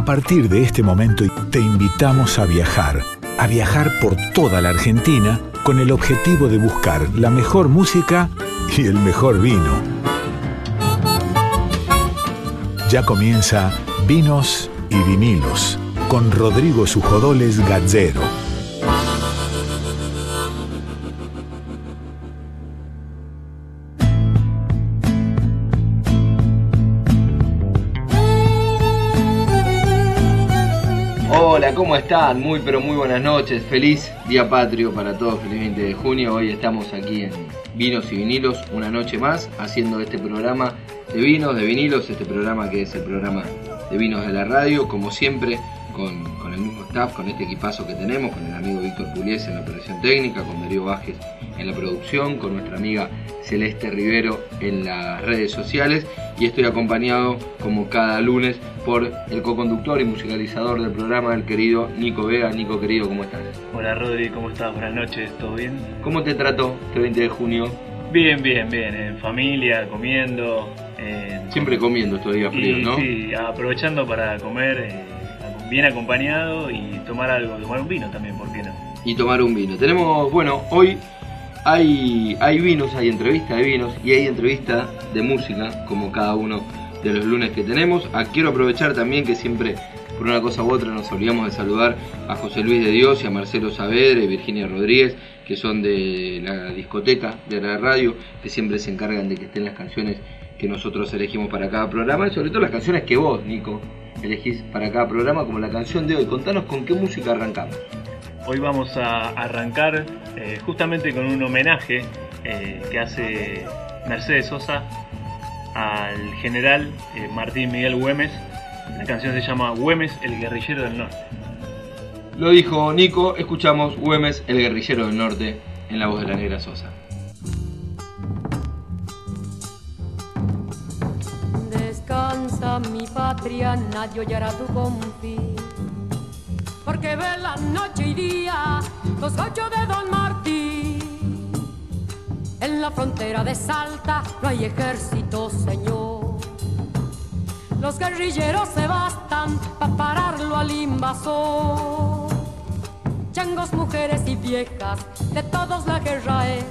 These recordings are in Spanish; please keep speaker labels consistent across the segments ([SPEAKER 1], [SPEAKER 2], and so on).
[SPEAKER 1] A partir de este momento te invitamos a viajar, a viajar por toda la Argentina con el objetivo de buscar la mejor música y el mejor vino. Ya comienza Vinos y Vinilos con Rodrigo Sujodoles Gazzero.
[SPEAKER 2] Están? Muy pero muy buenas noches. Feliz Día Patrio para todos, feliz 20 de junio. Hoy estamos aquí en Vinos y Vinilos, una noche más, haciendo este programa de vinos, de vinilos, este programa que es el programa de vinos de la radio, como siempre, con, el mismo staff, con este equipazo que tenemos, con el amigo Víctor Puliese en la operación técnica, con Darío Vázquez en la producción, con nuestra amiga Celeste Rivero en las redes sociales y estoy acompañado como cada lunes por el co-conductor y musicalizador del programa, el querido Nico Vega. Nico querido, ¿cómo estás?
[SPEAKER 3] Hola Rodri, ¿cómo estás? Buenas noches, ¿todo bien?
[SPEAKER 2] ¿Cómo te trató este 20 de junio?
[SPEAKER 3] Bien, bien, bien, en familia, comiendo. en-
[SPEAKER 2] Siempre comiendo estos días fríos, ¿no?
[SPEAKER 3] Sí, aprovechando para comer eh, bien acompañado y tomar algo, tomar un vino también, ¿por qué no?
[SPEAKER 2] y tomar un vino. Tenemos, bueno, hoy hay, hay vinos, hay entrevista de vinos y hay entrevista de música, como cada uno de los lunes que tenemos. Ah, quiero aprovechar también que siempre, por una cosa u otra, nos olvidamos de saludar a José Luis de Dios y a Marcelo Saavedra y Virginia Rodríguez, que son de la discoteca de la radio, que siempre se encargan de que estén las canciones que nosotros elegimos para cada programa y sobre todo las canciones que vos, Nico, elegís para cada programa, como la canción de hoy. Contanos con qué música arrancamos.
[SPEAKER 3] Hoy vamos a arrancar eh, justamente con un homenaje eh, que hace Mercedes Sosa al general eh, Martín Miguel Güemes. La canción se llama Güemes, el guerrillero del norte.
[SPEAKER 2] Lo dijo Nico, escuchamos Güemes, el guerrillero del norte, en la voz de la negra Sosa.
[SPEAKER 4] Descansa mi patria, nadie oyera tu confín. Porque ve la noche y día los ocho de Don Martín. En la frontera de Salta no hay ejército, señor. Los guerrilleros se bastan para pararlo al invasor. Changos, mujeres y viejas, de todos la guerra es.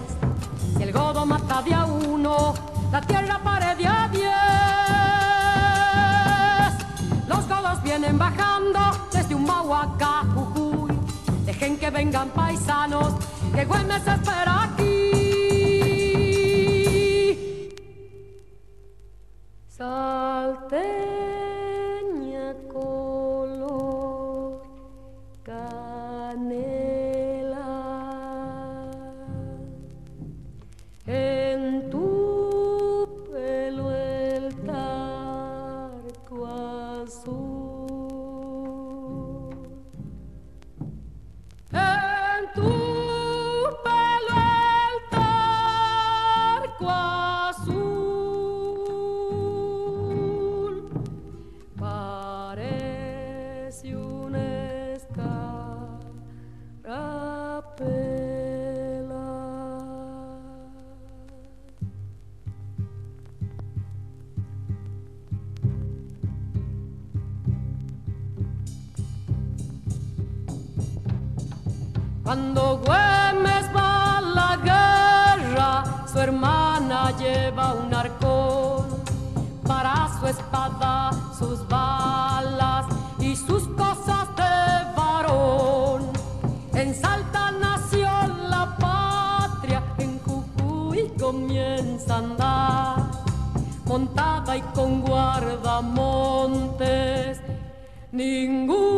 [SPEAKER 4] Si el godo mata de a uno, la tierra pare de a diez. Los godos vienen bajando Humahuaca, Jujuy. Dejen que vengan paisanos, que Güemes espera aquí. Salteña Cuando Güemes va a la guerra, su hermana lleva un arcón para su espada, sus balas y sus cosas de varón. En Salta nació la patria, en Jujuy comienza a andar, montada y con guardamontes, ninguno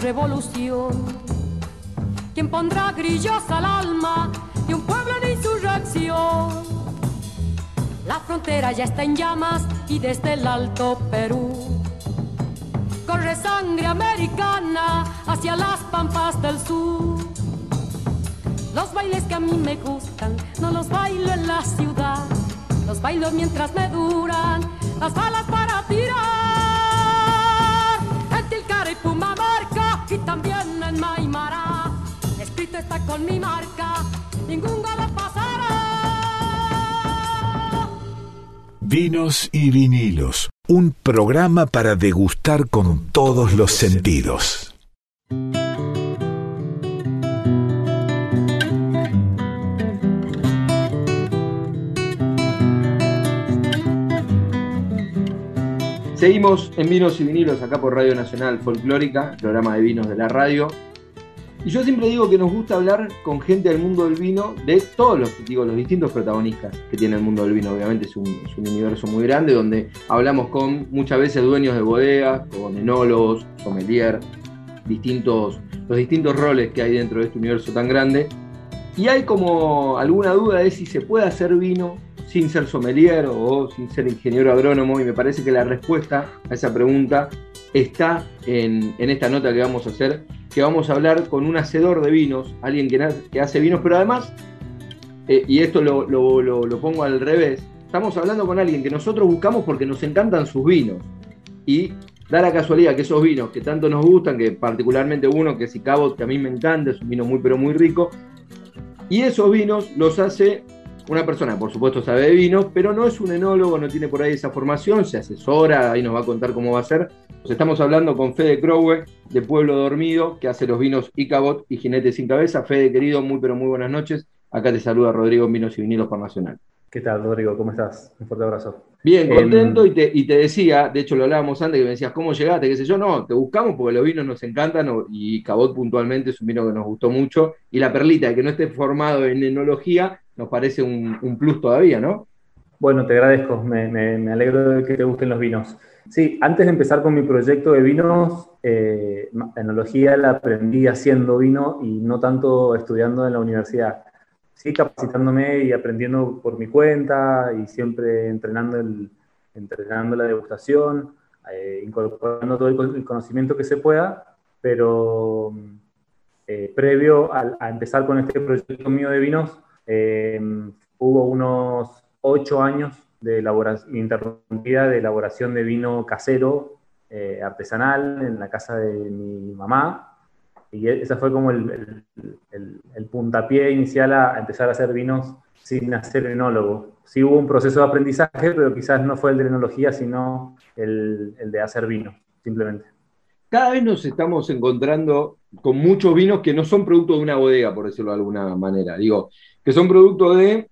[SPEAKER 4] revolución. ¿Quién pondrá grillos al alma de un pueblo en insurrección? La frontera ya está en llamas y desde el Alto Perú corre sangre americana hacia las pampas del sur. Los bailes que a mí me gustan, no los bailo en la ciudad, los bailo mientras me duran las balas para tirar. En Tilcara y Pumamarca y también en Maimara, escrito está con mi marca, ningún galo pasará.
[SPEAKER 1] Vinos y vinilos, un programa para degustar con todos los sentidos.
[SPEAKER 2] Seguimos en Vinos y Vinilos acá por Radio Nacional Folclórica, programa de vinos de la radio. Y yo siempre digo que nos gusta hablar con gente del mundo del vino, de todos los, digo, los distintos protagonistas que tiene el mundo del vino. Obviamente es un, universo muy grande donde hablamos con muchas veces dueños de bodegas, con enólogos, sommelier, distintos, los distintos roles que hay dentro de este universo tan grande. Y hay como alguna duda de si se puede hacer vino sin ser sommelier o sin ser ingeniero agrónomo y me parece que la respuesta a esa pregunta está en, en esta nota que vamos a hacer, que vamos a hablar con un hacedor de vinos, alguien que, que hace vinos, pero además, eh, y esto lo, lo, pongo al revés, estamos hablando con alguien que nosotros buscamos porque nos encantan sus vinos. Y da la casualidad que esos vinos que tanto nos gustan, que particularmente uno que es Icabot, que a mí me encanta, es un vino muy pero muy rico, y esos vinos los hace una persona, por supuesto, sabe de vinos, pero no es un enólogo, no tiene por ahí esa formación, se asesora, ahí nos va a contar cómo va a ser. Nos estamos hablando con Fede Crowe, de Pueblo Dormido, que hace los vinos Icabot y Jinete Sin Cabeza. Fede, querido, muy pero muy buenas noches. Acá te saluda Rodrigo Vinos y Vinilos por Nacional.
[SPEAKER 5] ¿Qué tal, Rodrigo? ¿Cómo estás? Un fuerte abrazo.
[SPEAKER 2] Bien, contento y, te, y te decía, de hecho lo hablábamos antes, que me decías, ¿cómo llegaste? ¿Qué sé yo? No, te buscamos porque los vinos nos encantan y Cabot puntualmente es un vino que nos gustó mucho. Y la perlita, que no esté formado en enología, nos parece un, un plus todavía, ¿no?
[SPEAKER 5] Bueno, te agradezco, me, me, alegro de que te gusten los vinos. Sí, antes de empezar con mi proyecto de vinos, eh, enología la aprendí haciendo vino y no tanto estudiando en la universidad. Sí, capacitándome y aprendiendo por mi cuenta y siempre entrenando, el, entrenando la degustación, eh, incorporando todo el, conocimiento que se pueda, pero eh, previo a, a, empezar con este proyecto mío de vinos, eh, hubo unos ocho años de interrumpida de elaboración de vino casero, eh, artesanal, en la casa de mi mamá. Y ese fue como el, puntapié inicial a empezar a hacer vinos sin hacer enólogo. Sí hubo un proceso de aprendizaje, pero quizás no fue el de enología, sino el, el de hacer vino, simplemente.
[SPEAKER 2] Cada vez nos estamos encontrando con muchos vinos que no son producto de una bodega, por decirlo de alguna manera. Digo, que son producto de,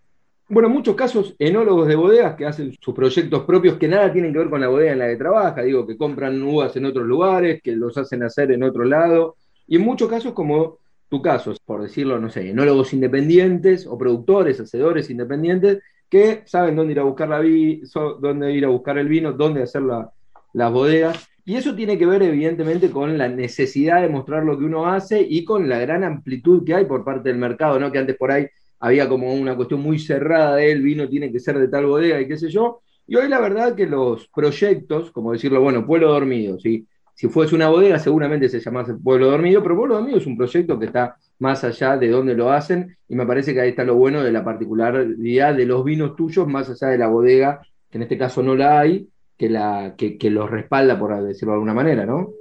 [SPEAKER 2] bueno, en muchos casos, enólogos de bodegas que hacen sus proyectos propios que nada tienen que ver con la bodega en la que trabaja, digo, que compran uvas en otros lugares, que los hacen hacer en otro lado, y en muchos casos, como tu caso, por decirlo, no sé, enólogos independientes o productores, hacedores independientes, que saben dónde ir a buscar la vi, dónde ir a buscar el vino, dónde hacer la, las bodegas. Y eso tiene que ver evidentemente con la necesidad de mostrar lo que uno hace y con la gran amplitud que hay por parte del mercado, ¿no? Que antes por ahí había como una cuestión muy cerrada de el vino tiene que ser de tal bodega y qué sé yo. Y hoy la verdad que los proyectos, como decirlo, bueno, Pueblo Dormido, ¿sí? si fuese una bodega seguramente se llamase Pueblo Dormido, pero Pueblo Dormido es un proyecto que está más allá de dónde lo hacen y me parece que ahí está lo bueno de la particularidad de los vinos tuyos más allá de la bodega, que en este caso no la hay, que, la, que, que los respalda, por decirlo de alguna manera, ¿no?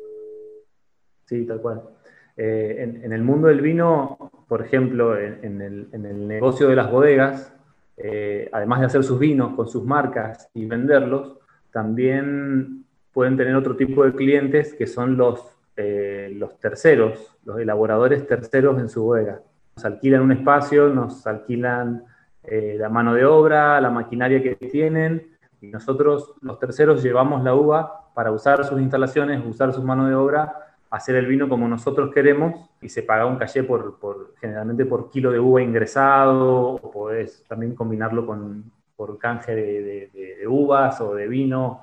[SPEAKER 5] Sí, tal cual. Eh, en, el mundo del vino, por ejemplo, en, el, negocio de las bodegas, eh, además de hacer sus vinos con sus marcas y venderlos, también pueden tener otro tipo de clientes que son los, eh, los terceros, los elaboradores terceros en su bodega. Nos alquilan un espacio, nos alquilan la mano de obra, la maquinaria que tienen, y nosotros, los terceros, llevamos la uva para usar sus instalaciones, usar su mano de obra hacer el vino como nosotros queremos y se paga un caché por, por, generalmente por kilo de uva ingresado o podés también combinarlo con, por canje de, uvas o de vino.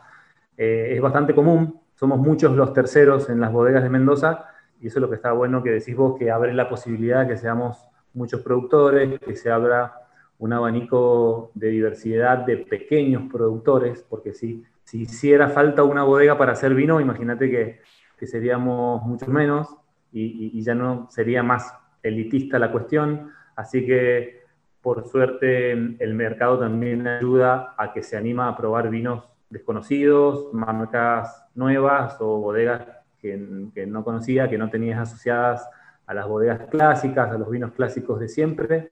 [SPEAKER 5] Eh, es bastante común, somos muchos los terceros en las bodegas de Mendoza y eso es lo que está bueno que decís vos, que abre la posibilidad que seamos muchos productores, que se abra un abanico de diversidad de pequeños productores, porque si, si hiciera falta una bodega para hacer vino, imagínate que que seríamos mucho menos y, ya no sería más elitista la cuestión. Así que, por suerte, el mercado también ayuda a que se anima a probar vinos desconocidos, marcas nuevas o bodegas que, que no conocía, que no tenías asociadas a las bodegas clásicas, a los vinos clásicos de siempre.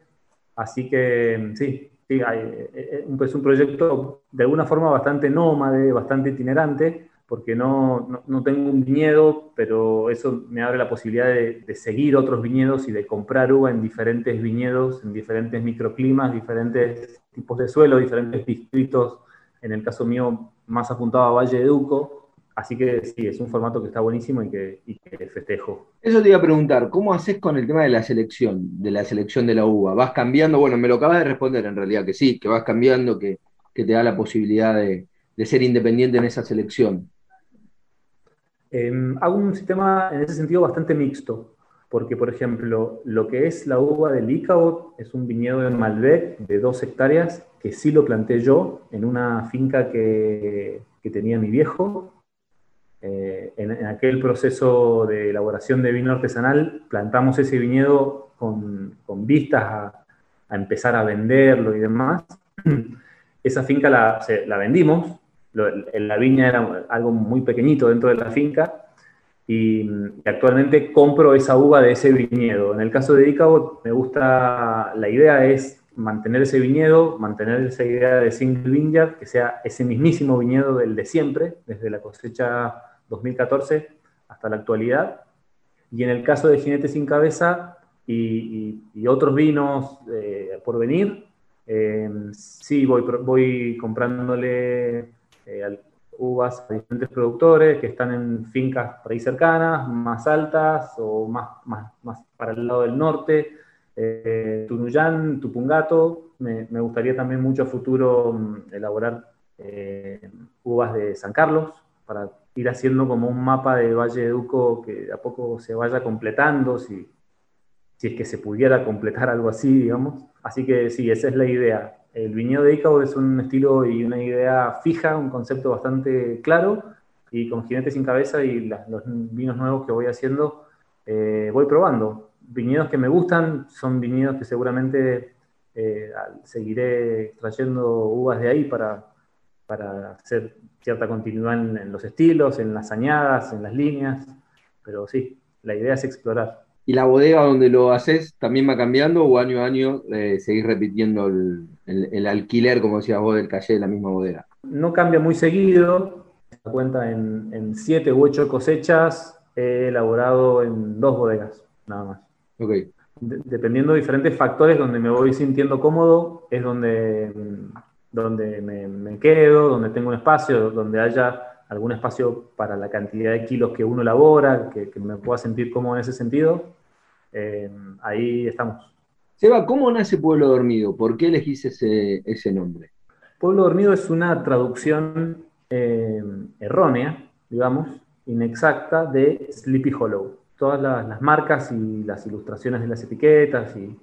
[SPEAKER 5] Así que sí, sí hay, eh, eh, es un proyecto de alguna forma bastante nómade, bastante itinerante, porque no, no, tengo un viñedo, pero eso me abre la posibilidad de, de, seguir otros viñedos y de comprar uva en diferentes viñedos, en diferentes microclimas, diferentes tipos de suelo, diferentes distritos. En el caso mío, más apuntado a Valle de Duco, Así que sí, es un formato que está buenísimo y que, festejo.
[SPEAKER 2] Eso te iba a preguntar, ¿cómo haces con el tema de la selección, de la selección de la uva? ¿Vas cambiando? Bueno, me lo acabas de responder en realidad, que sí, que vas cambiando, que, te da la posibilidad de, ser independiente en esa selección.
[SPEAKER 5] Em, hago un sistema en ese sentido bastante mixto, porque por ejemplo, lo que es la uva del Icabot es un viñedo en Malbec de dos hectáreas, que sí lo planté yo en una finca que, que tenía mi viejo, eh, en, aquel proceso de elaboración de vino artesanal, plantamos ese viñedo con, vistas a, empezar a venderlo y demás. Esa finca la, vendimos, la viña era algo muy pequeñito dentro de la finca, y, actualmente compro esa uva de ese viñedo. En el caso de Icabo, me gusta, la idea es mantener ese viñedo, mantener esa idea de single vineyard, que sea ese mismísimo viñedo del de siempre, desde la cosecha 2014 hasta la actualidad. Y en el caso de Jinete sin Cabeza y, otros vinos eh, por venir, eh, sí voy, voy comprándole eh, uvas a diferentes productores que están en fincas por ahí cercanas, más altas o más, más, más para el lado del norte. Tunuyán, Tupungato, me, gustaría también mucho a futuro mm, elaborar uvas de San Carlos para ir haciendo como un mapa de Valle de Duco que a poco se vaya completando, si, si es que se pudiera completar algo así, digamos. Así que sí, esa es la idea. El viñedo de Icao es un estilo y una idea fija, un concepto bastante claro, y con Jinete sin Cabeza y los vinos nuevos que voy haciendo, eh, voy probando. Viñedos que me gustan son viñedos que seguramente eh, seguiré trayendo uvas de ahí para, para hacer cierta continuidad en, los estilos, en las añadas, en las líneas, pero sí, la idea es explorar.
[SPEAKER 2] ¿Y la bodega donde lo haces también va cambiando o año a año eh, seguís repitiendo el, alquiler, como decías vos, del calle de la misma bodega?
[SPEAKER 5] No cambia muy seguido, se cuenta en, siete u ocho cosechas, he elaborado en dos bodegas, nada más.
[SPEAKER 2] Ok.
[SPEAKER 5] dependiendo de diferentes factores donde me voy sintiendo cómodo, es donde donde me, quedo, donde tengo un espacio, donde haya algún espacio para la cantidad de kilos que uno elabora, que, me pueda sentir cómodo en ese sentido, eh, ahí estamos.
[SPEAKER 2] Seba, ¿cómo nace Pueblo Dormido? ¿Por qué elegís ese, ese nombre?
[SPEAKER 5] Pueblo Dormido es una traducción eh, errónea, digamos, inexacta de Sleepy Hollow. Todas las, las marcas y las ilustraciones de las etiquetas y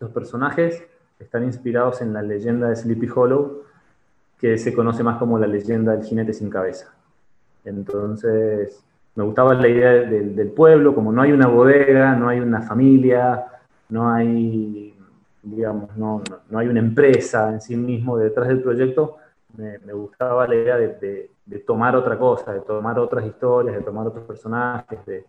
[SPEAKER 5] los personajes están inspirados en la leyenda de Sleepy Hollow, que se conoce más como la leyenda del jinete sin cabeza. Entonces, me gustaba la idea del, pueblo, como no hay una bodega, no hay una familia, no hay, digamos, no, hay una empresa en sí mismo detrás del proyecto, me, gustaba la idea de, tomar otra cosa, de tomar otras historias, de tomar otros personajes, de,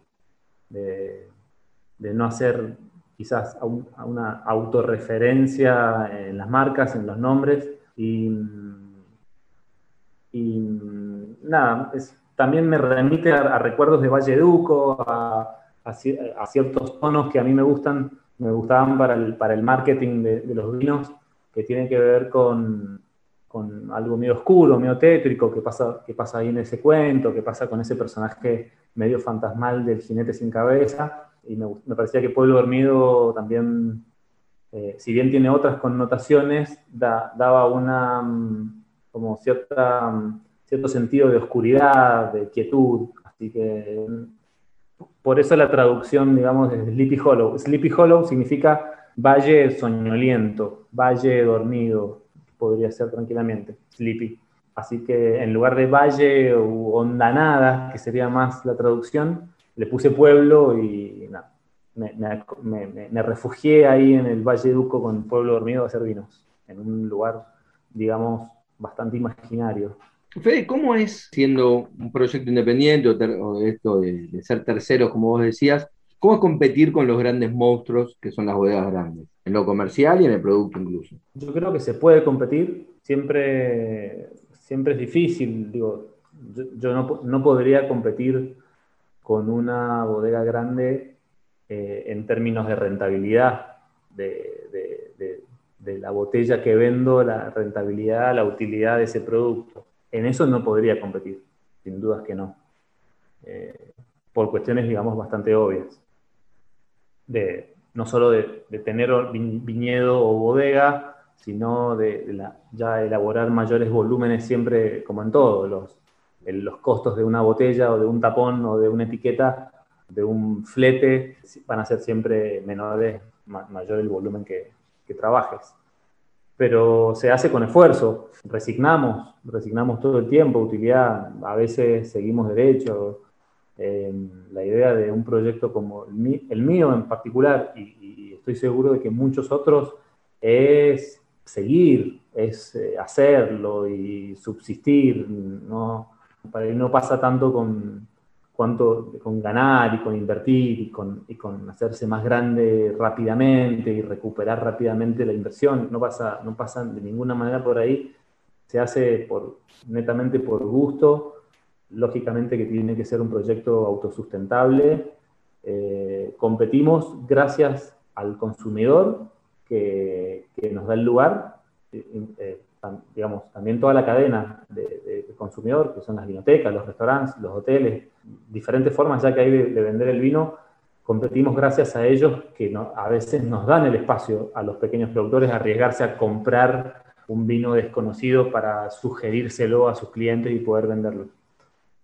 [SPEAKER 5] de no hacer quizás a, una autorreferencia en las marcas, en los nombres. Y, nada, también me remite a, recuerdos de Valle Duco, a, a, ciertos tonos que a mí me gustan, me gustaban para el, para el marketing de, los vinos, que tienen que ver con, con algo medio oscuro, medio tétrico, que pasa, que pasa ahí en ese cuento, que pasa con ese personaje medio fantasmal del jinete sin cabeza. Y me, parecía que Pueblo Dormido también, eh, si bien tiene otras connotaciones, daba una mm, como cierta, mm, cierto sentido de oscuridad, de quietud, así que por eso la traducción, digamos, de Sleepy Hollow. Sleepy Hollow significa valle soñoliento, valle dormido, podría ser tranquilamente, Sleepy. Así que en lugar de valle o hondanada, que sería más la traducción, le puse pueblo y me, refugié ahí en el Valle Duco con Pueblo Dormido a hacer en un lugar, digamos, bastante imaginario.
[SPEAKER 2] Fede, ¿cómo es siendo un proyecto independiente o, esto de, de, ser tercero, como vos decías, cómo es competir con los grandes monstruos que son las bodegas grandes, en lo comercial y en el producto incluso?
[SPEAKER 5] Yo creo que se puede competir, siempre, siempre es difícil, digo, yo, no, podría competir con una bodega grande eh, en términos de rentabilidad de, la botella que vendo, la rentabilidad, la utilidad de ese producto. En eso no podría competir, sin dudas que no. Eh, por cuestiones, digamos, bastante obvias. De, no solo de, tener viñedo o bodega, sino de, ya elaborar mayores volúmenes siempre, como en todo, los, los costos de una botella o de un tapón o de una etiqueta, de un flete, van a ser siempre menores, mayor el volumen que, trabajes. Pero se hace con esfuerzo, resignamos, resignamos todo el tiempo, utilidad, a veces seguimos derecho. la idea de un proyecto como el, mío en particular, y estoy seguro de que muchos otros, es seguir, es eh, hacerlo y subsistir, ¿no? Para no pasa tanto con, cuanto, con ganar y con invertir y con, y con, hacerse más grande rápidamente y recuperar rápidamente la inversión, no pasa, no pasa de ninguna manera por ahí, se hace por, netamente por gusto, lógicamente que tiene que ser un proyecto autosustentable, eh, competimos gracias al consumidor que, nos da el lugar, eh, digamos, también toda la cadena de, consumidor, que son las vinotecas, los restaurantes, los hoteles, diferentes formas ya que hay de, vender el vino, competimos gracias a ellos que a veces nos dan el espacio a los pequeños productores a arriesgarse a comprar un vino desconocido para sugerírselo a sus clientes y poder venderlo.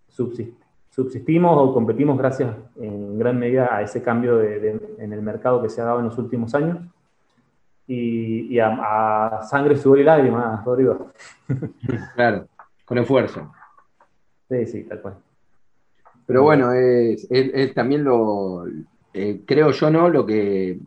[SPEAKER 5] Subsistimos o competimos gracias en gran medida a ese cambio en el mercado que se ha dado en los últimos años y, a, sangre, sudor y lágrimas, Rodrigo.
[SPEAKER 2] Claro, con esfuerzo.
[SPEAKER 5] Sí, sí, tal cual.
[SPEAKER 2] Pero bueno, es, también lo, eh, creo yo, ¿no? Lo que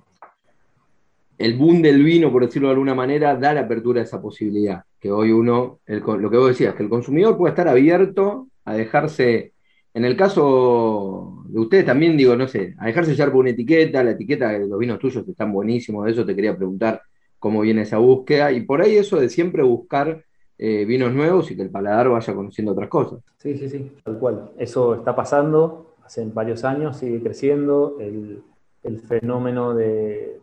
[SPEAKER 2] el boom del vino, por decirlo de alguna manera, da la apertura a esa posibilidad. Que hoy uno, lo que vos decías, que el consumidor puede estar abierto a dejarse en el caso de ustedes también, digo, no sé, a dejarse llevar por una etiqueta, la etiqueta de los vinos tuyos están buenísimos, de eso te quería preguntar cómo viene esa búsqueda, y por ahí eso de siempre buscar eh, vinos nuevos y que el paladar vaya conociendo otras cosas.
[SPEAKER 5] Sí, sí, sí, tal cual. Eso está pasando hace varios años, sigue creciendo, el, fenómeno de,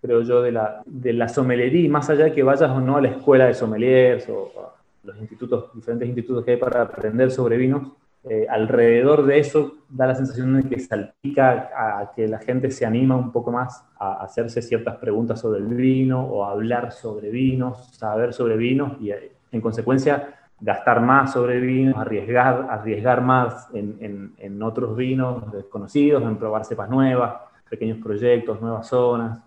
[SPEAKER 5] creo yo, de la, de la sommelería, más allá de que vayas o no a la escuela de sommeliers o a los institutos, diferentes institutos que hay para aprender sobre vinos, eh, alrededor de eso da la sensación de que salpica a que la gente se anima un poco más a hacerse ciertas preguntas sobre el vino o a hablar sobre vinos, saber sobre vinos y eh, en consecuencia gastar más sobre vinos, arriesgar, arriesgar más en, en, otros vinos desconocidos, en probar cepas nuevas, pequeños proyectos, nuevas zonas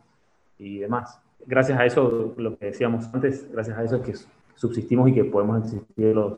[SPEAKER 5] y demás. Gracias a eso, lo que decíamos antes, gracias a eso es que subsistimos y que podemos existir los,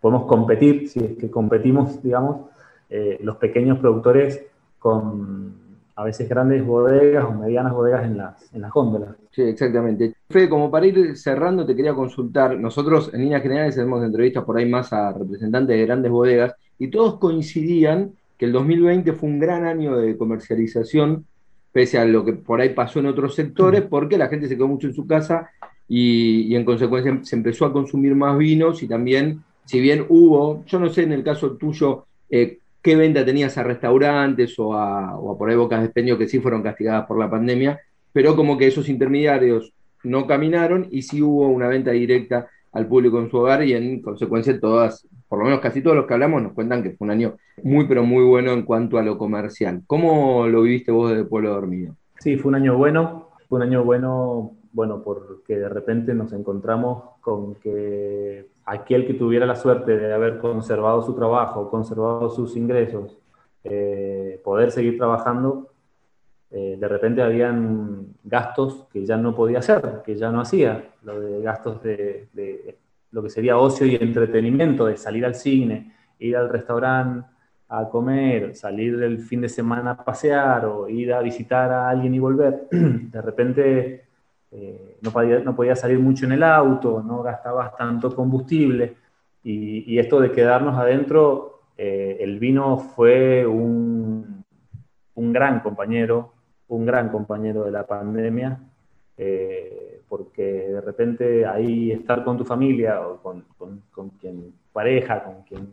[SPEAKER 5] podemos competir, si es que competimos, digamos, eh, los pequeños productores con a veces grandes bodegas o medianas bodegas en las, en las góndolas.
[SPEAKER 2] Sí, exactamente. Fede, como para ir cerrando, te quería consultar. Nosotros, en líneas generales, hacemos entrevistas por ahí más a representantes de grandes bodegas y todos coincidían que el 2020 fue un gran año de comercialización, pese a lo que por ahí pasó en otros sectores, porque la gente se quedó mucho en su casa y, y en consecuencia se empezó a consumir más vinos y también si bien hubo, yo no sé en el caso tuyo eh, qué venta tenías a restaurantes o a, por ahí bocas de expendio que sí fueron castigadas por la pandemia, pero como que esos intermediarios no caminaron y sí hubo una venta directa al público en su hogar y en consecuencia todas, por lo menos casi todos los que hablamos nos cuentan que fue un año muy pero muy bueno en cuanto a lo comercial. ¿Cómo lo viviste vos desde Pueblo Dormido?
[SPEAKER 5] Sí, fue un año bueno, fue un año bueno, bueno, porque de repente nos encontramos con que aquel que tuviera la suerte de haber conservado su trabajo, conservado sus ingresos, eh, poder seguir trabajando, eh, de repente habían gastos que ya no podía hacer, que ya no hacía, lo de gastos de, lo que sería ocio y entretenimiento, de salir al cine, ir al restaurante a comer, salir el fin de semana a pasear o ir a visitar a alguien y volver, de repente eh, no, podía, no podía salir mucho en el auto, no gastabas tanto combustible. Y, esto de quedarnos adentro, eh, el vino fue un, un, gran compañero, un gran compañero de la pandemia, eh, porque de repente ahí estar con tu familia o con, con, quien pareja, con quien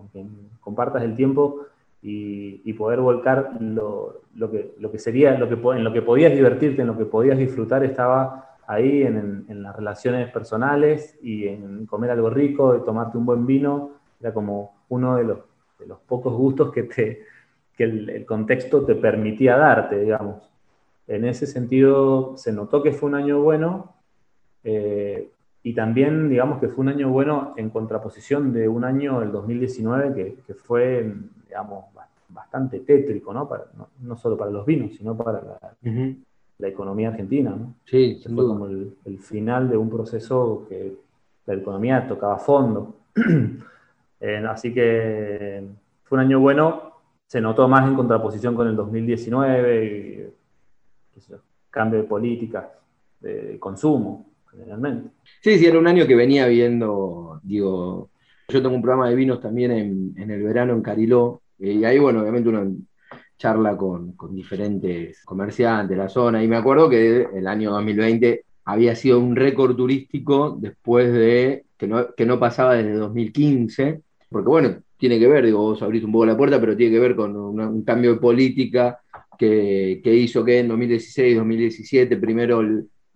[SPEAKER 5] con quien compartas el tiempo y, poder volcar lo, que, lo que sería, lo que, en lo que podías divertirte, en lo que podías disfrutar, estaba ahí en, las relaciones personales y en comer algo rico, de tomarte un buen vino, era como uno de los, de los pocos gustos que, te, que el, contexto te permitía darte, digamos. En ese sentido, se notó que fue un año bueno, eh, y también, digamos que fue un año bueno en contraposición de un año, el 2019, que, que fue, digamos, bastante tétrico, ¿no? Para, no, solo para los vinos, sino para la, la economía argentina, ¿no?
[SPEAKER 2] Sí,
[SPEAKER 5] fue como el, el, final de un proceso que la economía tocaba fondo. eh, así que fue un año bueno, se notó más en contraposición con el 2019, y, cambio de política, de consumo, generalmente.
[SPEAKER 2] Sí, sí, era un año que venía viendo, digo, yo tengo un programa de vinos también en, el verano en Cariló, y ahí, bueno, obviamente uno charla con, diferentes comerciantes de la zona, y me acuerdo que el año 2020 había sido un récord turístico después de, que no, que no pasaba desde 2015, porque bueno, tiene que ver, digo, vos abriste un poco la puerta, pero tiene que ver con un cambio de política que, que, hizo que en 2016, 2017, primero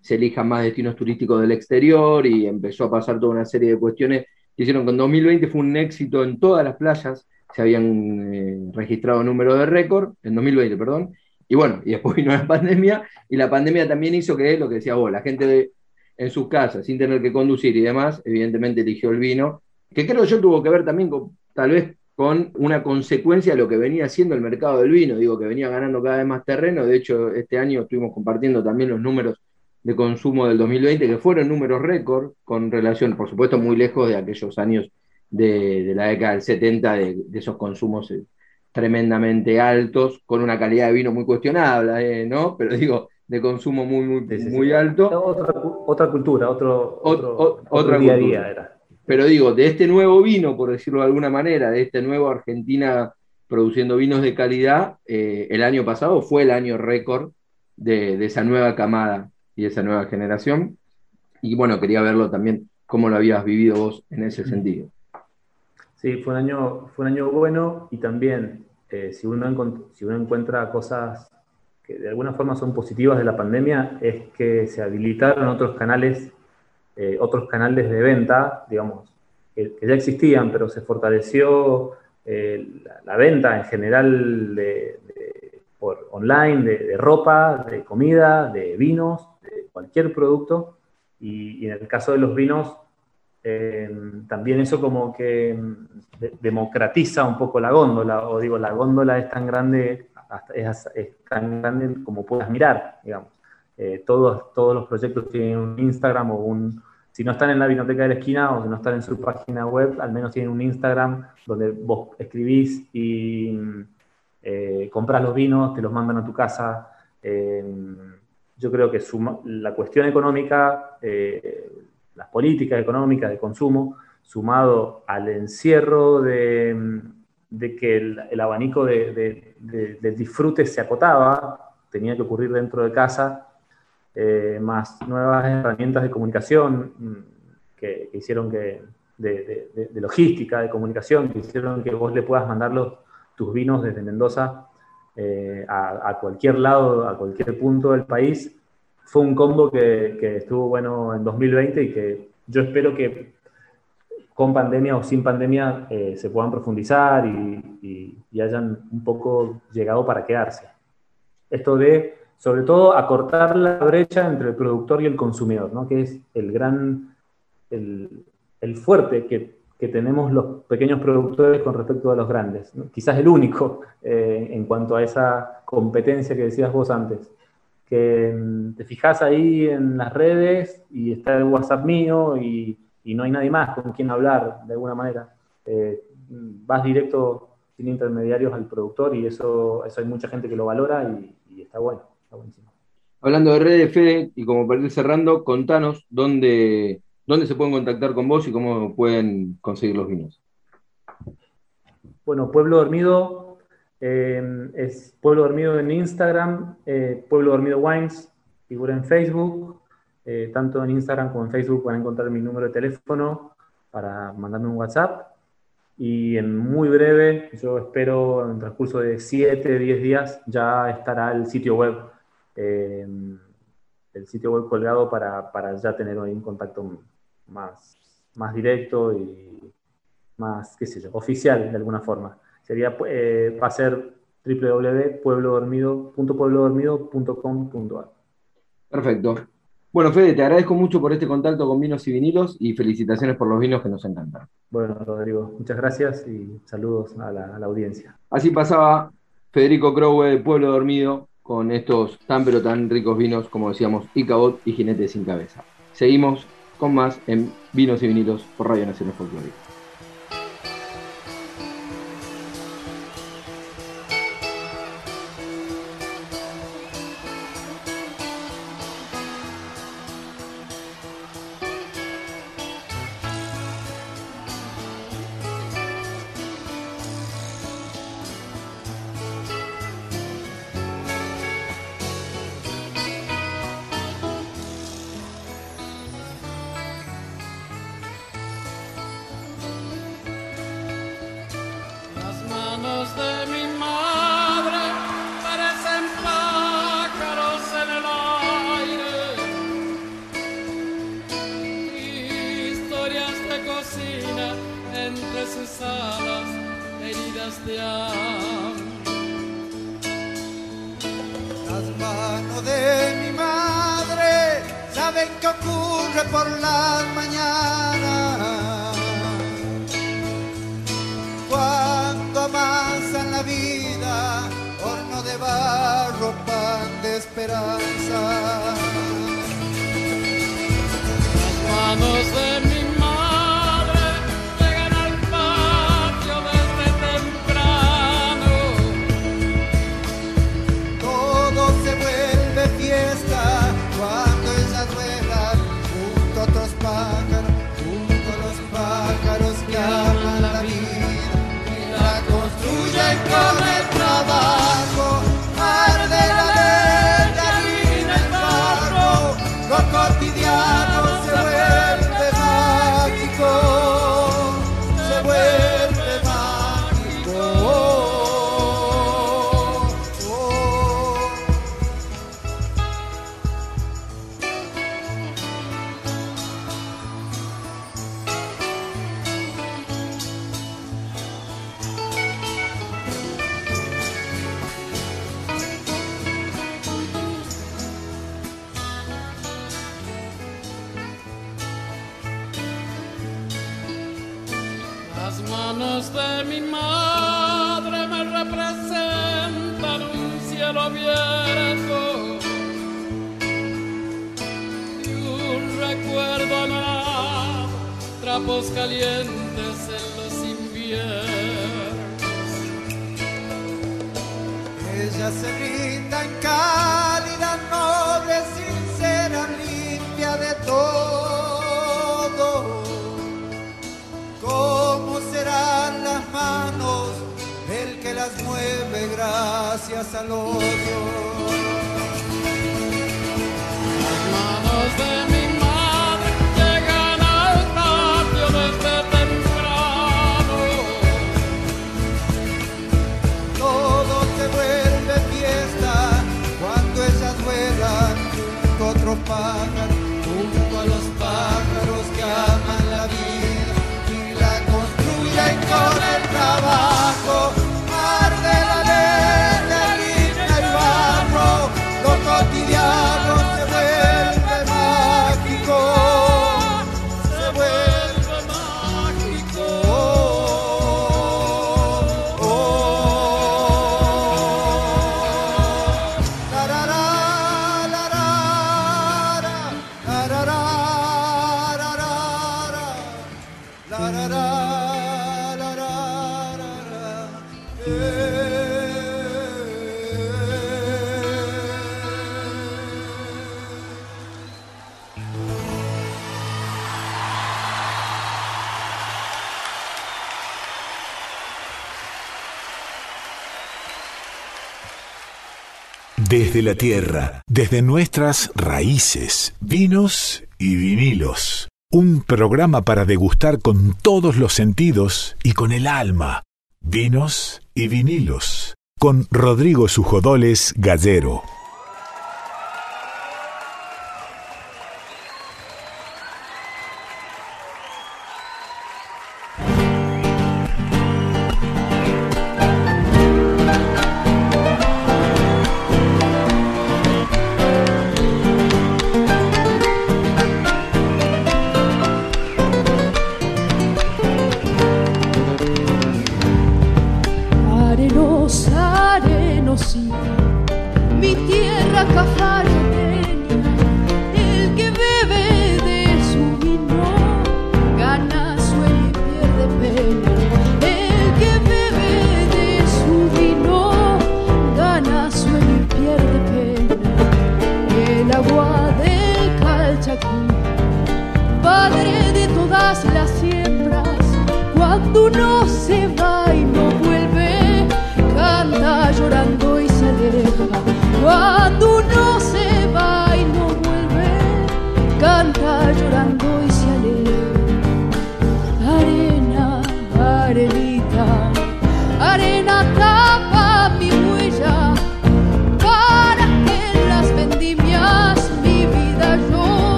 [SPEAKER 2] se elijan más destinos turísticos del exterior y empezó a pasar toda una serie de cuestiones que hicieron que en 2020 fue un éxito en todas las playas, se habían eh, registrado números de récord, en 2020, perdón, y bueno, y después vino la pandemia, y la pandemia también hizo que, lo que decía vos, la gente en sus casas, sin tener que conducir y demás, evidentemente eligió el vino, que creo yo tuvo que ver también con, tal vez con una consecuencia de lo que venía haciendo el mercado del vino, digo que venía ganando cada vez más terreno, de hecho este año estuvimos compartiendo también los números de consumo del 2020, que fueron números récord, con relación, por supuesto, muy lejos de aquellos años de, la década del 70, de, esos consumos eh, tremendamente altos, con una calidad de vino muy cuestionable, eh, ¿no? Pero digo, de consumo muy, muy, muy alto.
[SPEAKER 5] Otra, cultura, otro, otro, día a día era.
[SPEAKER 2] Pero digo, de este nuevo vino, por decirlo de alguna manera, de este nuevo Argentina produciendo vinos de calidad, eh, el año pasado fue el año récord de, de, esa nueva camada y esa nueva generación. Y bueno, quería verlo también, cómo lo habías vivido vos en ese sentido.
[SPEAKER 5] Sí, fue un año, fue un año bueno y también eh, si, uno si uno encuentra cosas que de alguna forma son positivas de la pandemia, es que se habilitaron otros canales, eh, otros canales de venta, digamos, que, ya existían, pero se fortaleció eh, la, venta en general de, por online, de, de, ropa, de comida, de vinos, cualquier producto. Y, en el caso de los vinos, también eso como que mm, democratiza un poco la góndola, o digo, la góndola es tan grande, es, tan grande como puedas mirar, digamos. Eh, todos, todos los proyectos tienen un Instagram o un, si no están en la biblioteca de la esquina o si no están en su página web, al menos tienen un Instagram donde vos escribís y eh, compras los vinos, te los mandan a tu casa. Eh, yo creo que la cuestión económica, eh, las políticas económicas de consumo, sumado al encierro de, que el, abanico de, disfrute se acotaba, tenía que ocurrir dentro de casa, eh, más nuevas herramientas de comunicación mm, que, hicieron que, de, logística, de comunicación, que hicieron que vos le puedas mandar los, tus vinos desde Mendoza eh, a, cualquier lado, a cualquier punto del país, fue un combo que, estuvo bueno en 2020 y que yo espero que con pandemia o sin pandemia eh, se puedan profundizar y, hayan un poco llegado para quedarse. Esto de, sobre todo, acortar la brecha entre el productor y el consumidor, ¿no? que es el gran, el, el fuerte que que tenemos los pequeños productores con respecto a los grandes. Quizás el único eh, en cuanto a esa competencia que decías vos antes. Que mm, te fijas ahí en las redes y está el WhatsApp mío y, y no hay nadie más con quien hablar de alguna manera. Eh, vas directo sin intermediarios al productor y eso, eso hay mucha gente que lo valora y, está bueno, está buenísimo.
[SPEAKER 6] Hablando de redes, Fede, y como para ir cerrando, contanos dónde, dónde se pueden contactar con vos y cómo pueden conseguir los vinos.
[SPEAKER 5] Bueno, Pueblo Dormido eh, es Pueblo Dormido en Instagram, eh, Pueblo Dormido Wines, figura en Facebook, eh, tanto en Instagram como en Facebook van a encontrar mi número de teléfono para mandarme un WhatsApp. Y en muy breve, yo espero en transcurso de 7, 10 días, ya estará el sitio web, eh, el sitio web colgado para, para ya tener un contacto más, más directo y más, qué sé yo, oficial de alguna forma. Sería, eh, va a ser www.pueblodormido.pueblodormido.com.ar.
[SPEAKER 6] Perfecto. Bueno, Fede, te agradezco mucho por este contacto con vinos y vinilos y felicitaciones por los vinos que nos encantan.
[SPEAKER 5] Bueno, Rodrigo, muchas gracias y saludos a la, audiencia.
[SPEAKER 6] Así pasaba Federico Crowe de Pueblo Dormido con estos tan pero tan ricos vinos, como decíamos, Icabot y Jinete sin Cabeza. Seguimos con más en Vinos y Vinilos por Radio Nacional Folclórica. esperanza.
[SPEAKER 7] Las manos de calientes en los inviernos.
[SPEAKER 6] Ella se brinda en cálida, noble, sincera, limpia de todo. ¿Cómo serán las manos el que las mueve gracias al odio?
[SPEAKER 1] Desde la tierra, desde nuestras raíces, vinos y vinilos. Un programa para degustar con todos los sentidos y con el alma. Vinos y vinilos. Con Rodrigo Sujodoles Gallero.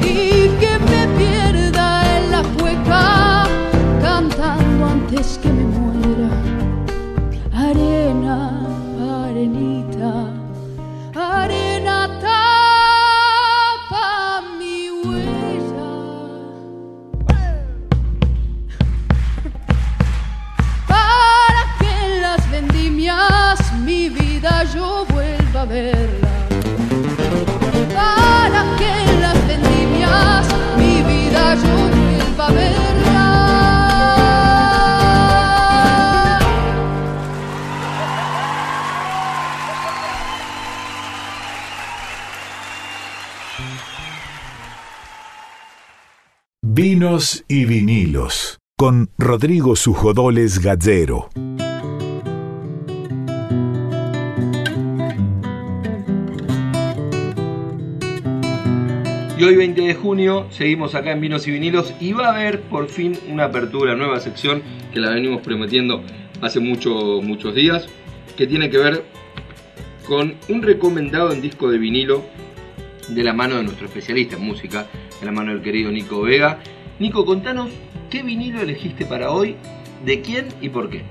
[SPEAKER 1] y que me pierda en la cueca cantando antes que me vinilos con Rodrigo Sujodoles Gallero.
[SPEAKER 2] Y hoy 20 de junio seguimos acá en Vinos y Vinilos y va a haber por fin una apertura, nueva sección que la venimos prometiendo hace muchos días, que tiene que ver con un recomendado en disco de vinilo de la mano de nuestro especialista en música, de la mano del querido Nico Vega, Nico, contanos qué vinilo elegiste para hoy, de quién y por qué.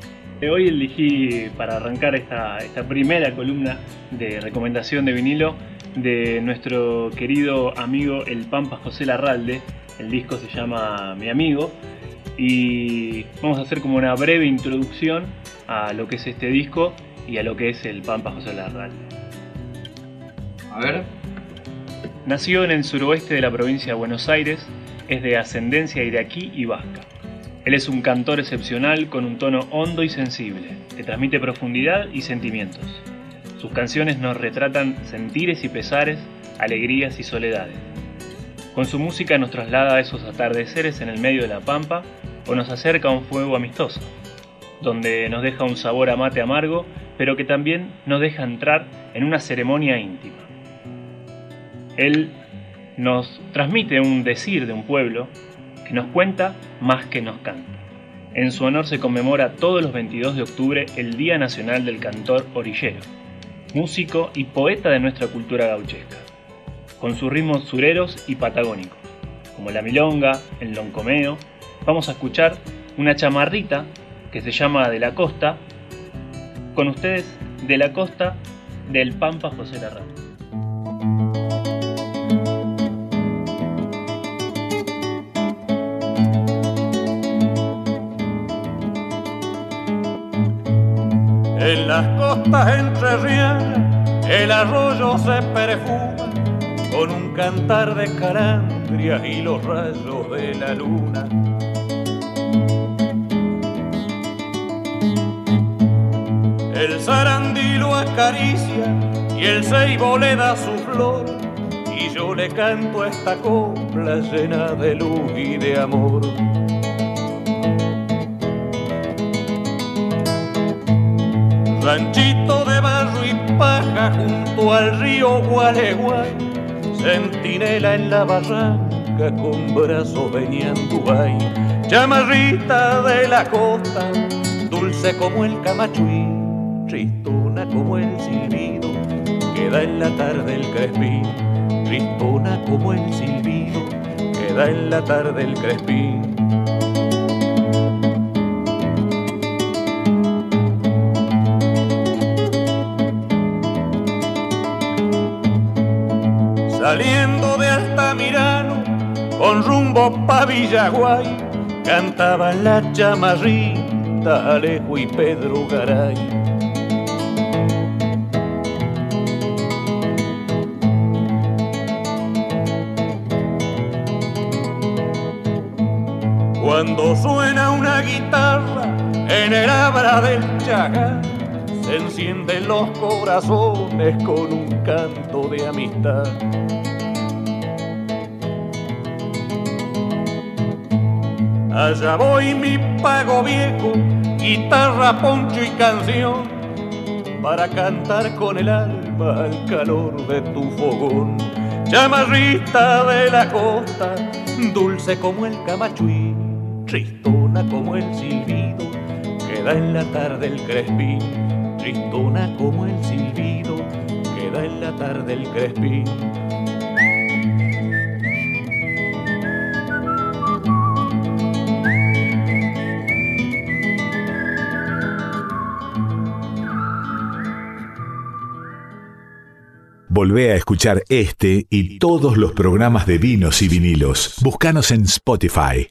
[SPEAKER 3] Hoy elegí para arrancar esta, esta primera columna de recomendación de vinilo de nuestro querido amigo el Pampa José Larralde. El disco se llama Mi Amigo y vamos a hacer como una breve introducción a lo que es este disco y a lo que es el Pampa José Larralde.
[SPEAKER 2] A ver.
[SPEAKER 3] Nació en el suroeste de la provincia de Buenos Aires es de ascendencia iraquí y vasca. Él es un cantor excepcional con un tono hondo y sensible, que transmite profundidad y sentimientos. Sus canciones nos retratan sentires y pesares, alegrías y soledades. Con su música nos traslada a esos atardeceres en el medio de la pampa o nos acerca a un fuego amistoso, donde nos deja un sabor a mate amargo, pero que también nos deja entrar en una ceremonia íntima. Él nos transmite un decir de un pueblo que nos cuenta más que nos canta. En su honor se conmemora todos los 22 de octubre el Día Nacional del Cantor Orillero. músico y poeta de nuestra cultura gauchesca, con sus ritmos sureros y patagónicos, como la milonga, el loncomeo. Vamos a escuchar una chamarrita que se llama De la Costa, con ustedes De la Costa del Pampa José Larra.
[SPEAKER 8] En las costas entrerrianas el arroyo se perfuma con un cantar de calandrias y los rayos de la luna. El zarandí lo acaricia y el ceibo le da su flor y yo le canto esta copla llena de luz y de amor. Ranchito de barro y paja junto al río Gualeguay, centinela en la barranca con brazos Dubai, chamarrita de la costa, dulce como el camachuí, tristona como el silbido, queda en la tarde el crespín, tristona como el silbido, queda en la tarde el crespín. Saliendo de Altamirano, con rumbo pa' Villaguay, cantaban la chamarrita Alejo y Pedro Garay. Cuando suena una guitarra en el abra del chagar, se encienden los corazones con un canto de amistad. Allá voy mi pago viejo, guitarra, poncho y canción, para cantar con el alma al calor de tu fogón. Chamarrita de la costa, dulce como el camachuí, tristona como el silbido, queda en la tarde el crespín, tristona como el silbido, queda en la tarde el crespín.
[SPEAKER 1] Volvé a escuchar este y todos los programas de vinos y vinilos. Búscanos en Spotify.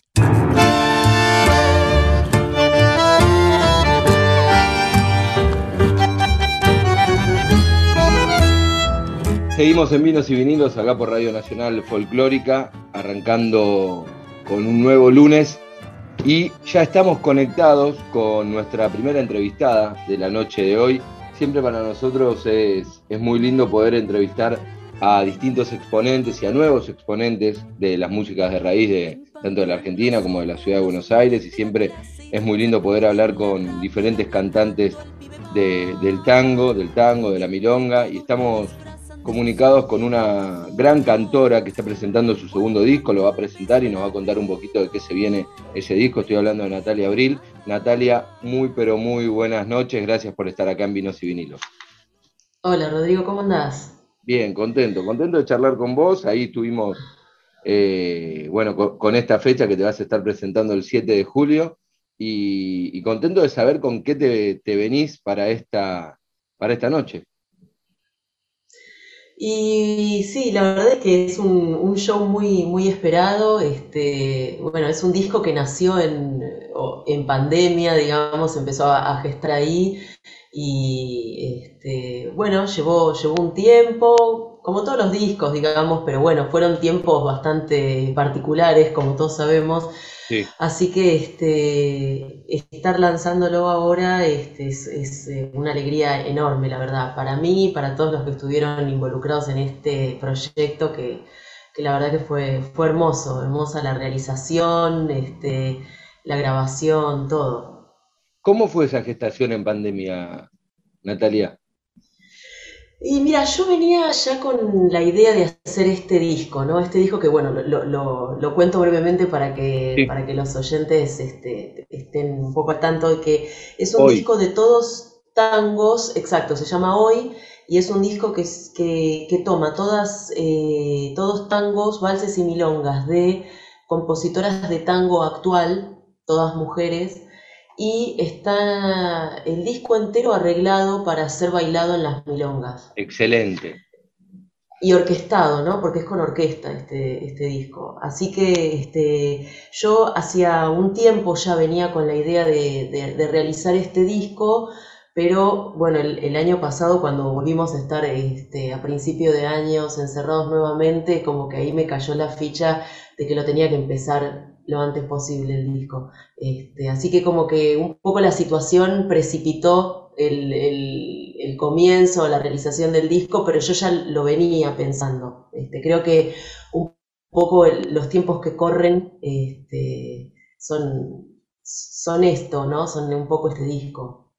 [SPEAKER 2] Seguimos en Vinos y Vinilos acá por Radio Nacional Folclórica, arrancando con un nuevo lunes y ya estamos conectados con nuestra primera entrevistada de la noche de hoy, siempre para nosotros es, muy lindo poder entrevistar a distintos exponentes y a nuevos exponentes de las músicas de raíz de tanto de la Argentina como de la ciudad de Buenos Aires y siempre es muy lindo poder hablar con diferentes cantantes del tango, del tango, de la milonga y estamos comunicados con una gran cantora que está presentando su segundo disco, lo va a presentar y nos va a contar un poquito de qué se viene ese disco. Estoy hablando de Natalia Abril. Natalia, muy pero muy buenas noches, gracias por estar acá en Vinos y Vinilos.
[SPEAKER 9] Hola Rodrigo, ¿cómo andás?
[SPEAKER 2] Bien, contento, contento de charlar con vos. Ahí estuvimos, eh, bueno, con, esta fecha que te vas a estar presentando el 7 de julio y, contento de saber con qué te, te venís para esta, para esta noche.
[SPEAKER 9] Y sí, la verdad es que es un, show muy, muy esperado. Este, bueno, es un disco que nació en, en pandemia, digamos, empezó a, gestar ahí. Y este, bueno, llevó, llevó un tiempo, como todos los discos, digamos, pero bueno, fueron tiempos bastante particulares, como todos sabemos. Así que este, estar lanzándolo ahora este, es, eh, una alegría enorme, la verdad, para mí y para todos los que estuvieron involucrados en este proyecto, que, la verdad que fue, fue hermoso, hermosa la realización, este, la grabación, todo.
[SPEAKER 2] ¿Cómo fue esa gestación en pandemia, Natalia?
[SPEAKER 9] Y mira, yo venía ya con la idea de hacer este disco, ¿no? Este disco que, bueno, lo, cuento brevemente para que, para que los oyentes este, estén un poco al tanto de que es un disco de todos, tangos, exacto, se llama Hoy, y es un disco que, que, toma todas, eh, todos tangos, valses y milongas de compositoras de tango actual, todas mujeres, y está el disco entero arreglado para ser bailado en las milongas.
[SPEAKER 2] Excelente.
[SPEAKER 9] Y orquestado, ¿no? Porque es con orquesta este, este disco. Así que este, yo hacía un tiempo ya venía con la idea de realizar este disco, pero bueno, el, año pasado cuando volvimos a estar este, a principio de años encerrados nuevamente, como que ahí me cayó la ficha de que lo tenía que empezar lo antes posible el disco. Este, así que como que un poco la situación precipitó el, el, comienzo, la realización del disco, pero yo ya lo venía pensando. Este, creo que un poco los tiempos que corren este, son, son esto, ¿no? Son un poco este disco.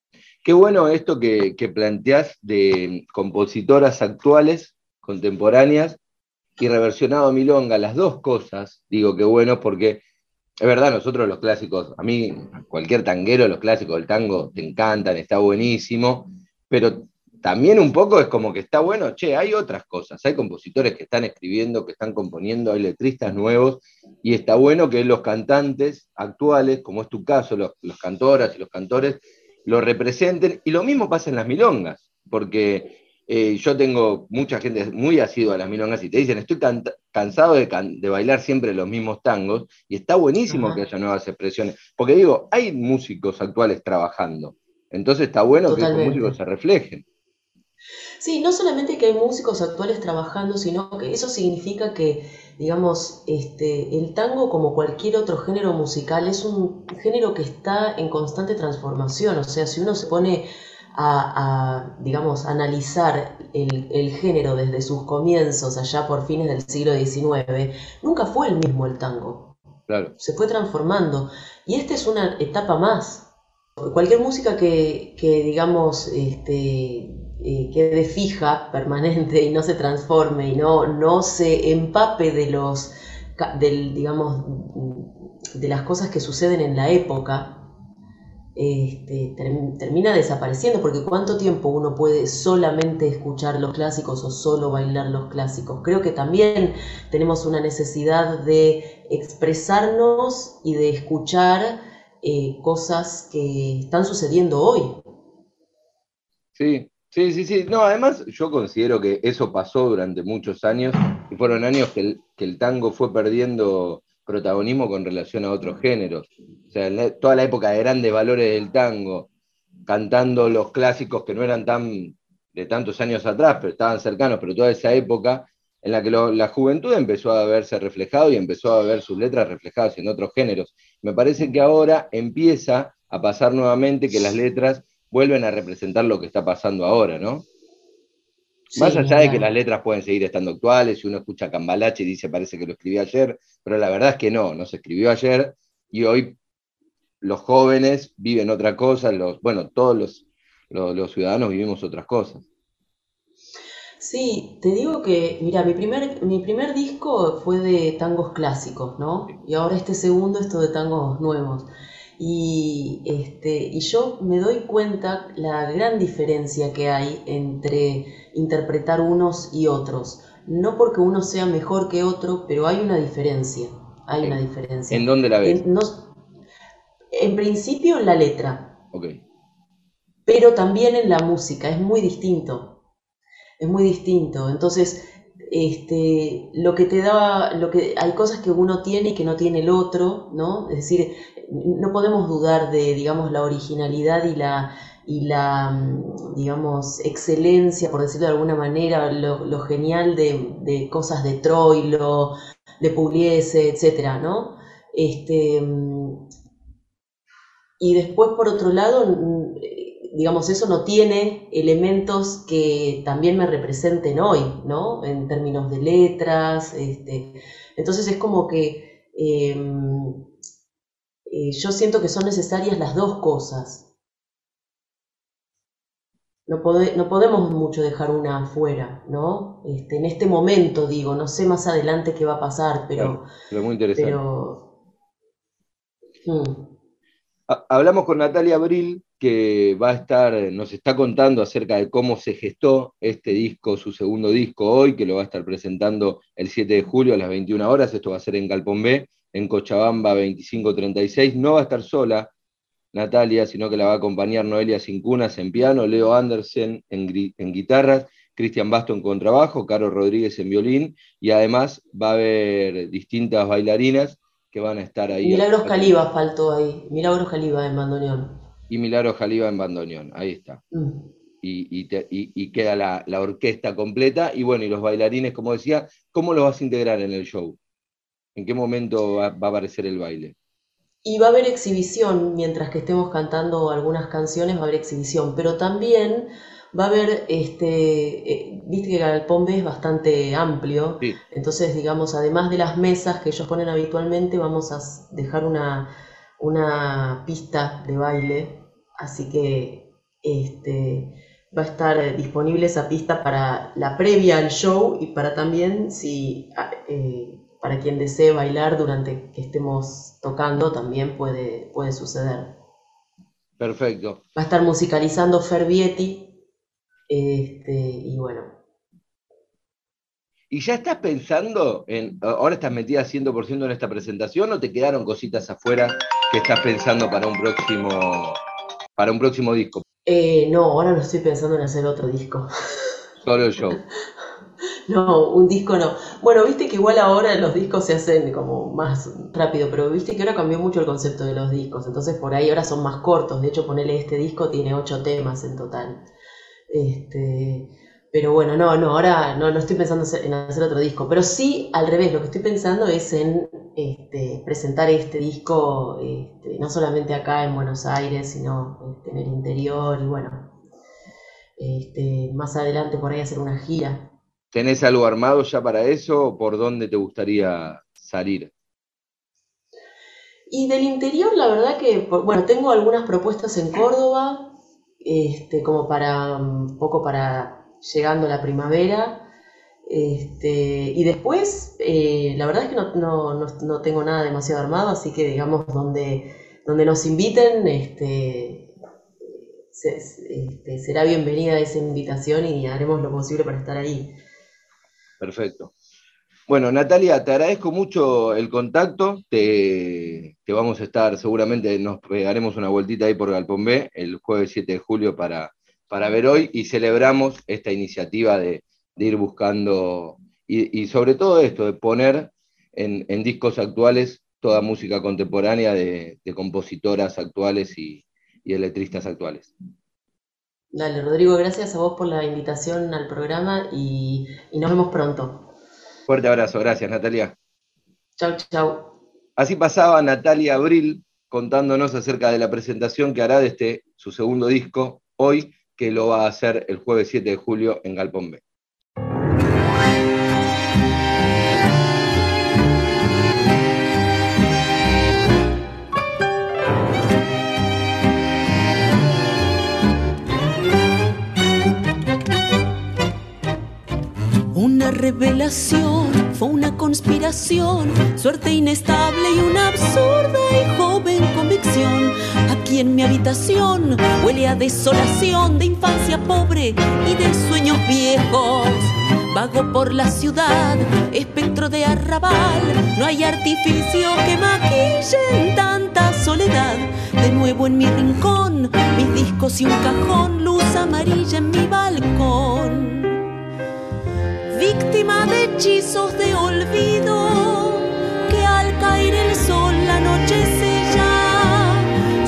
[SPEAKER 2] Qué bueno esto que, que planteás de compositoras actuales, contemporáneas, y reversionado Milonga, las dos cosas, digo que bueno porque es verdad, nosotros los clásicos, a mí, cualquier tanguero, los clásicos del tango te encantan, está buenísimo, pero también un poco es como que está bueno, che, hay otras cosas, hay compositores que están escribiendo, que están componiendo, hay letristas nuevos, y está bueno que los cantantes actuales, como es tu caso, los, los cantoras y los cantores, lo representen. Y lo mismo pasa en las milongas, porque eh, yo tengo mucha gente muy asidua a las milongas y te dicen, estoy cansado de, bailar siempre los mismos tangos, y está buenísimo que haya nuevas expresiones, porque digo, hay músicos actuales trabajando, entonces está bueno que esos músicos se reflejen.
[SPEAKER 9] Sí, no solamente que hay músicos actuales trabajando, sino que eso significa que digamos, este, el tango como cualquier otro género musical es un género que está en constante transformación, o sea, si uno se pone a, digamos, analizar el, género desde sus comienzos, allá por fines del siglo XIX, nunca fue el mismo el tango.
[SPEAKER 2] Claro.
[SPEAKER 9] Se fue transformando. Y esta es una etapa más. Cualquier música que, que digamos, este, eh, quede fija, permanente y no se transforme y no, no se empape de los, del, digamos, de las cosas que suceden en la época, este, termina desapareciendo, porque cuánto tiempo uno puede solamente escuchar los clásicos o solo bailar los clásicos. Creo que también tenemos una necesidad de expresarnos y de escuchar eh, cosas que están sucediendo hoy.
[SPEAKER 2] Sí, Sí, sí, sí. No, además yo considero que eso pasó durante muchos años y fueron años que el, tango fue perdiendo protagonismo con relación a otros géneros. O sea, toda la época de grandes valores del tango, cantando los clásicos que no eran tan de tantos años atrás, pero estaban cercanos, pero toda esa época en la que la juventud empezó a verse reflejado y empezó a ver sus letras reflejadas en otros géneros. Me parece que ahora empieza a pasar nuevamente que las letras vuelven a representar lo que está pasando ahora, ¿no? Más allá de que las letras pueden seguir estando actuales, si uno escucha Cambalache y dice parece que lo escribió ayer, pero la verdad es que no, no se escribió ayer y hoy los jóvenes viven otra cosa, los, bueno, todos los, los, ciudadanos vivimos otras cosas.
[SPEAKER 9] Sí, te digo que, mira, mi primer, mi primer disco fue de tangos clásicos, ¿no? Y ahora este segundo esto de tangos nuevos. Y, este, y yo me doy cuenta la gran diferencia que hay entre interpretar unos y otros. No porque uno sea mejor que otro, pero hay una diferencia. Hay una diferencia.
[SPEAKER 2] ¿En dónde la ves?
[SPEAKER 9] En, en principio en la letra.
[SPEAKER 2] Ok.
[SPEAKER 9] Pero también en la música. Es muy distinto. Es muy distinto. Entonces, este, lo que te da, lo que, hay cosas que uno tiene y que no tiene el otro, ¿no? Es decir, no podemos dudar de, digamos, la originalidad y la, y la, mm, digamos, excelencia, por decirlo de alguna manera, lo, genial de, cosas de Troilo, de Pugliese, etcétera, ¿no? Este, mm, y después, por otro lado, mm, digamos, eso no tiene elementos que también me representen hoy, ¿no? En términos de letras, este, entonces es como que em, eh, yo siento que son necesarias las dos cosas. No, no podemos mucho dejar una afuera, ¿no? Este, en este momento, digo, no sé más adelante qué va a pasar, pero...
[SPEAKER 2] pero muy interesante. Hmm. Hablamos con Natalia Abril, que va a estar, nos está contando acerca de cómo se gestó este disco, su segundo disco hoy, que lo va a estar presentando el 7 de julio a las 21 horas. Esto va a ser en Galpón B, en Cochabamba 2536. No va a estar sola Natalia, sino que la va a acompañar Noelia Cincunas en piano, Leo Andersen en, en guitarras, Cristian Basto en contrabajo, Caro Rodríguez en violín, y además va a haber distintas bailarinas que van a estar ahí.
[SPEAKER 9] Milagros Caliba faltó ahí, Milagros Caliba en bandoneón.
[SPEAKER 2] Y Milagros Caliba en bandoneón, ahí está. Mm. Y, queda la, orquesta completa, y bueno, y los bailarines, como decía, ¿cómo los vas a integrar en el show? ¿En qué momento va, va a aparecer el baile?
[SPEAKER 9] Y va a haber exhibición, mientras que estemos cantando algunas canciones, va a haber exhibición, pero también va a haber, este, eh, viste que Galpón B es bastante amplio, entonces digamos, además de las mesas que ellos ponen habitualmente, vamos a dejar una, una pista de baile, así que este, va a estar disponible esa pista para la previa al show y para también si... Ah, eh, para quien desee bailar durante que estemos tocando también puede, puede suceder.
[SPEAKER 2] Perfecto.
[SPEAKER 9] Va a estar musicalizando Fervietti este, y bueno.
[SPEAKER 2] ¿Y ya estás pensando en, ahora estás metida 100% en esta presentación o te quedaron cositas afuera que estás pensando para un próximo, para un próximo disco?
[SPEAKER 9] Eh, no, ahora no estoy pensando en hacer otro disco.
[SPEAKER 2] Solo show.
[SPEAKER 9] No, un disco no. Bueno, viste que igual ahora los discos se hacen como más rápido, pero viste que ahora cambió mucho el concepto de los discos, entonces por ahí ahora son más cortos. De hecho, ponerle este disco tiene ocho temas en total. Este, pero bueno, no, no, ahora no, no estoy pensando en hacer otro disco, pero sí al revés, lo que estoy pensando es en este, presentar este disco este, no solamente acá en Buenos Aires, sino este, en el interior y bueno, más adelante por ahí hacer una gira.
[SPEAKER 2] ¿Tenés algo armado ya para eso o por dónde te gustaría salir?
[SPEAKER 9] Y del interior, la verdad que, bueno, tengo algunas propuestas en Córdoba, este, como para un poco para llegando la primavera. Este, y después, eh, la verdad es que no, tengo nada demasiado armado, así que digamos, donde, donde nos inviten, este, este, será bienvenida esa invitación y haremos lo posible para estar ahí.
[SPEAKER 2] Perfecto. Bueno, Natalia, te agradezco mucho el contacto. Te, vamos a estar, seguramente nos pegaremos una vueltita ahí por Galpón B el jueves 7 de julio para, para ver hoy y celebramos esta iniciativa de, ir buscando y, sobre todo esto, de poner en, discos actuales toda música contemporánea de, compositoras actuales y, y letristas actuales.
[SPEAKER 9] Dale, Rodrigo, gracias a vos por la invitación al programa y, nos vemos pronto.
[SPEAKER 2] Fuerte abrazo, gracias Natalia.
[SPEAKER 9] Chau, chau.
[SPEAKER 2] Así pasaba Natalia Abril contándonos acerca de la presentación que hará de este, su segundo disco, hoy, que lo va a hacer el jueves 7 de julio en Galpón B.
[SPEAKER 10] revelación, fue una conspiración, suerte inestable y una absurda y joven convicción. Aquí en mi habitación huele a desolación de infancia pobre y de sueños viejos. Vago por la ciudad, espectro de arrabal, no hay artificio que maquillen tanta soledad. De nuevo en mi rincón, mis discos y un cajón, luz amarilla en mi balcón víctima de hechizos de olvido, que al caer el sol la noche sella.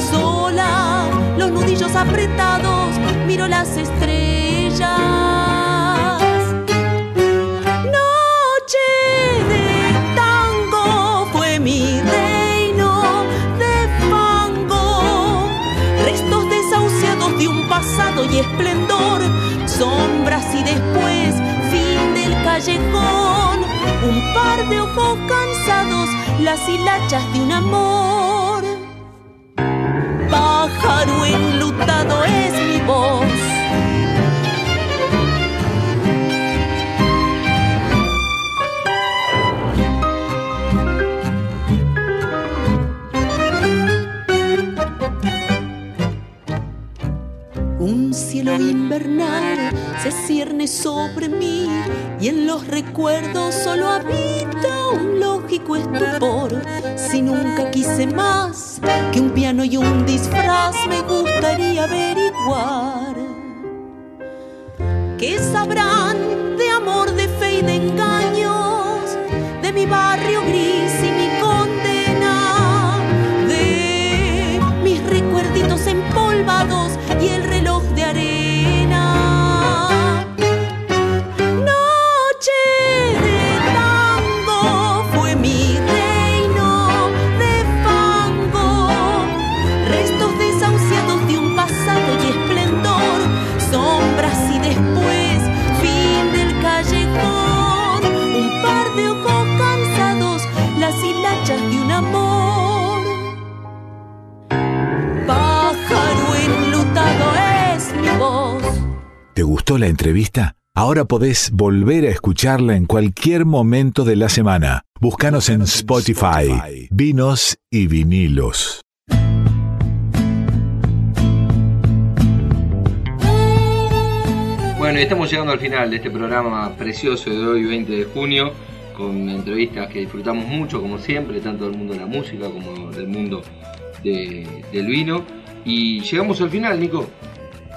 [SPEAKER 10] Sola, los nudillos apretados, miro las estrellas. Noche de tango fue mi reino de fango, restos desahuciados de un pasado y esplendor, sombras y después callejón, un par de ojos cansados, las hilachas de un amor. Pájaro enlutado es mi voz. Se cierne sobre mí y en los recuerdos solo habita un lógico estupor. Si nunca quise más que un piano y un disfraz, me gustaría averiguar. ¿Qué sabrán
[SPEAKER 1] gustó la entrevista? Ahora podés volver a escucharla en cualquier momento de la semana. Búscanos en Spotify, Vinos y Vinilos.
[SPEAKER 2] Bueno, y estamos llegando al final de este programa precioso de hoy, 20 de junio, con entrevistas que disfrutamos mucho, como siempre, tanto del mundo de la música como del mundo de- del vino. Y llegamos al final, Nico.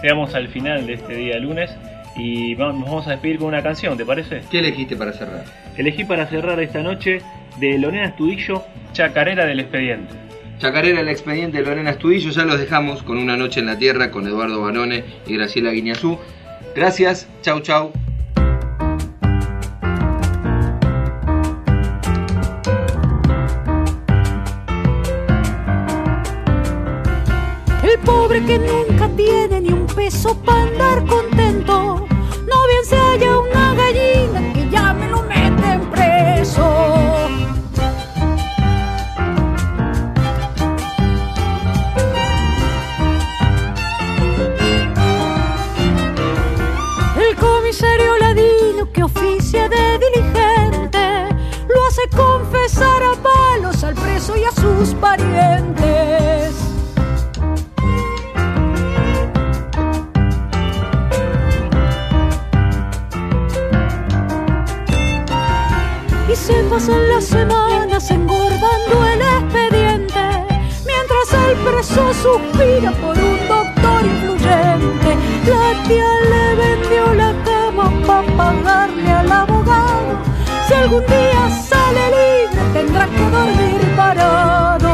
[SPEAKER 3] Llegamos al final de este día lunes y nos vamos a despedir con una canción, ¿te parece?
[SPEAKER 2] ¿Qué elegiste para cerrar?
[SPEAKER 3] Elegí para cerrar esta noche de Lorena Estudillo, Chacarera del Expediente.
[SPEAKER 2] Chacarera, el expediente de Lorena Estudillo, ya los dejamos con Una Noche en la Tierra con Eduardo Banone y Graciela Guiñazú. Gracias, chau chau.
[SPEAKER 11] Pobre que nunca tiene ni un peso para andar contento. No bien se halla una gallina que ya me lo meten preso. El comisario ladino que oficia de diligente lo hace confesar a palos al preso y a sus parientes. Pasan las semanas engordando el expediente, mientras el preso suspira por un doctor influyente. La tía le vendió la cama para pagarle al abogado. Si algún día sale libre, tendrá que dormir parado.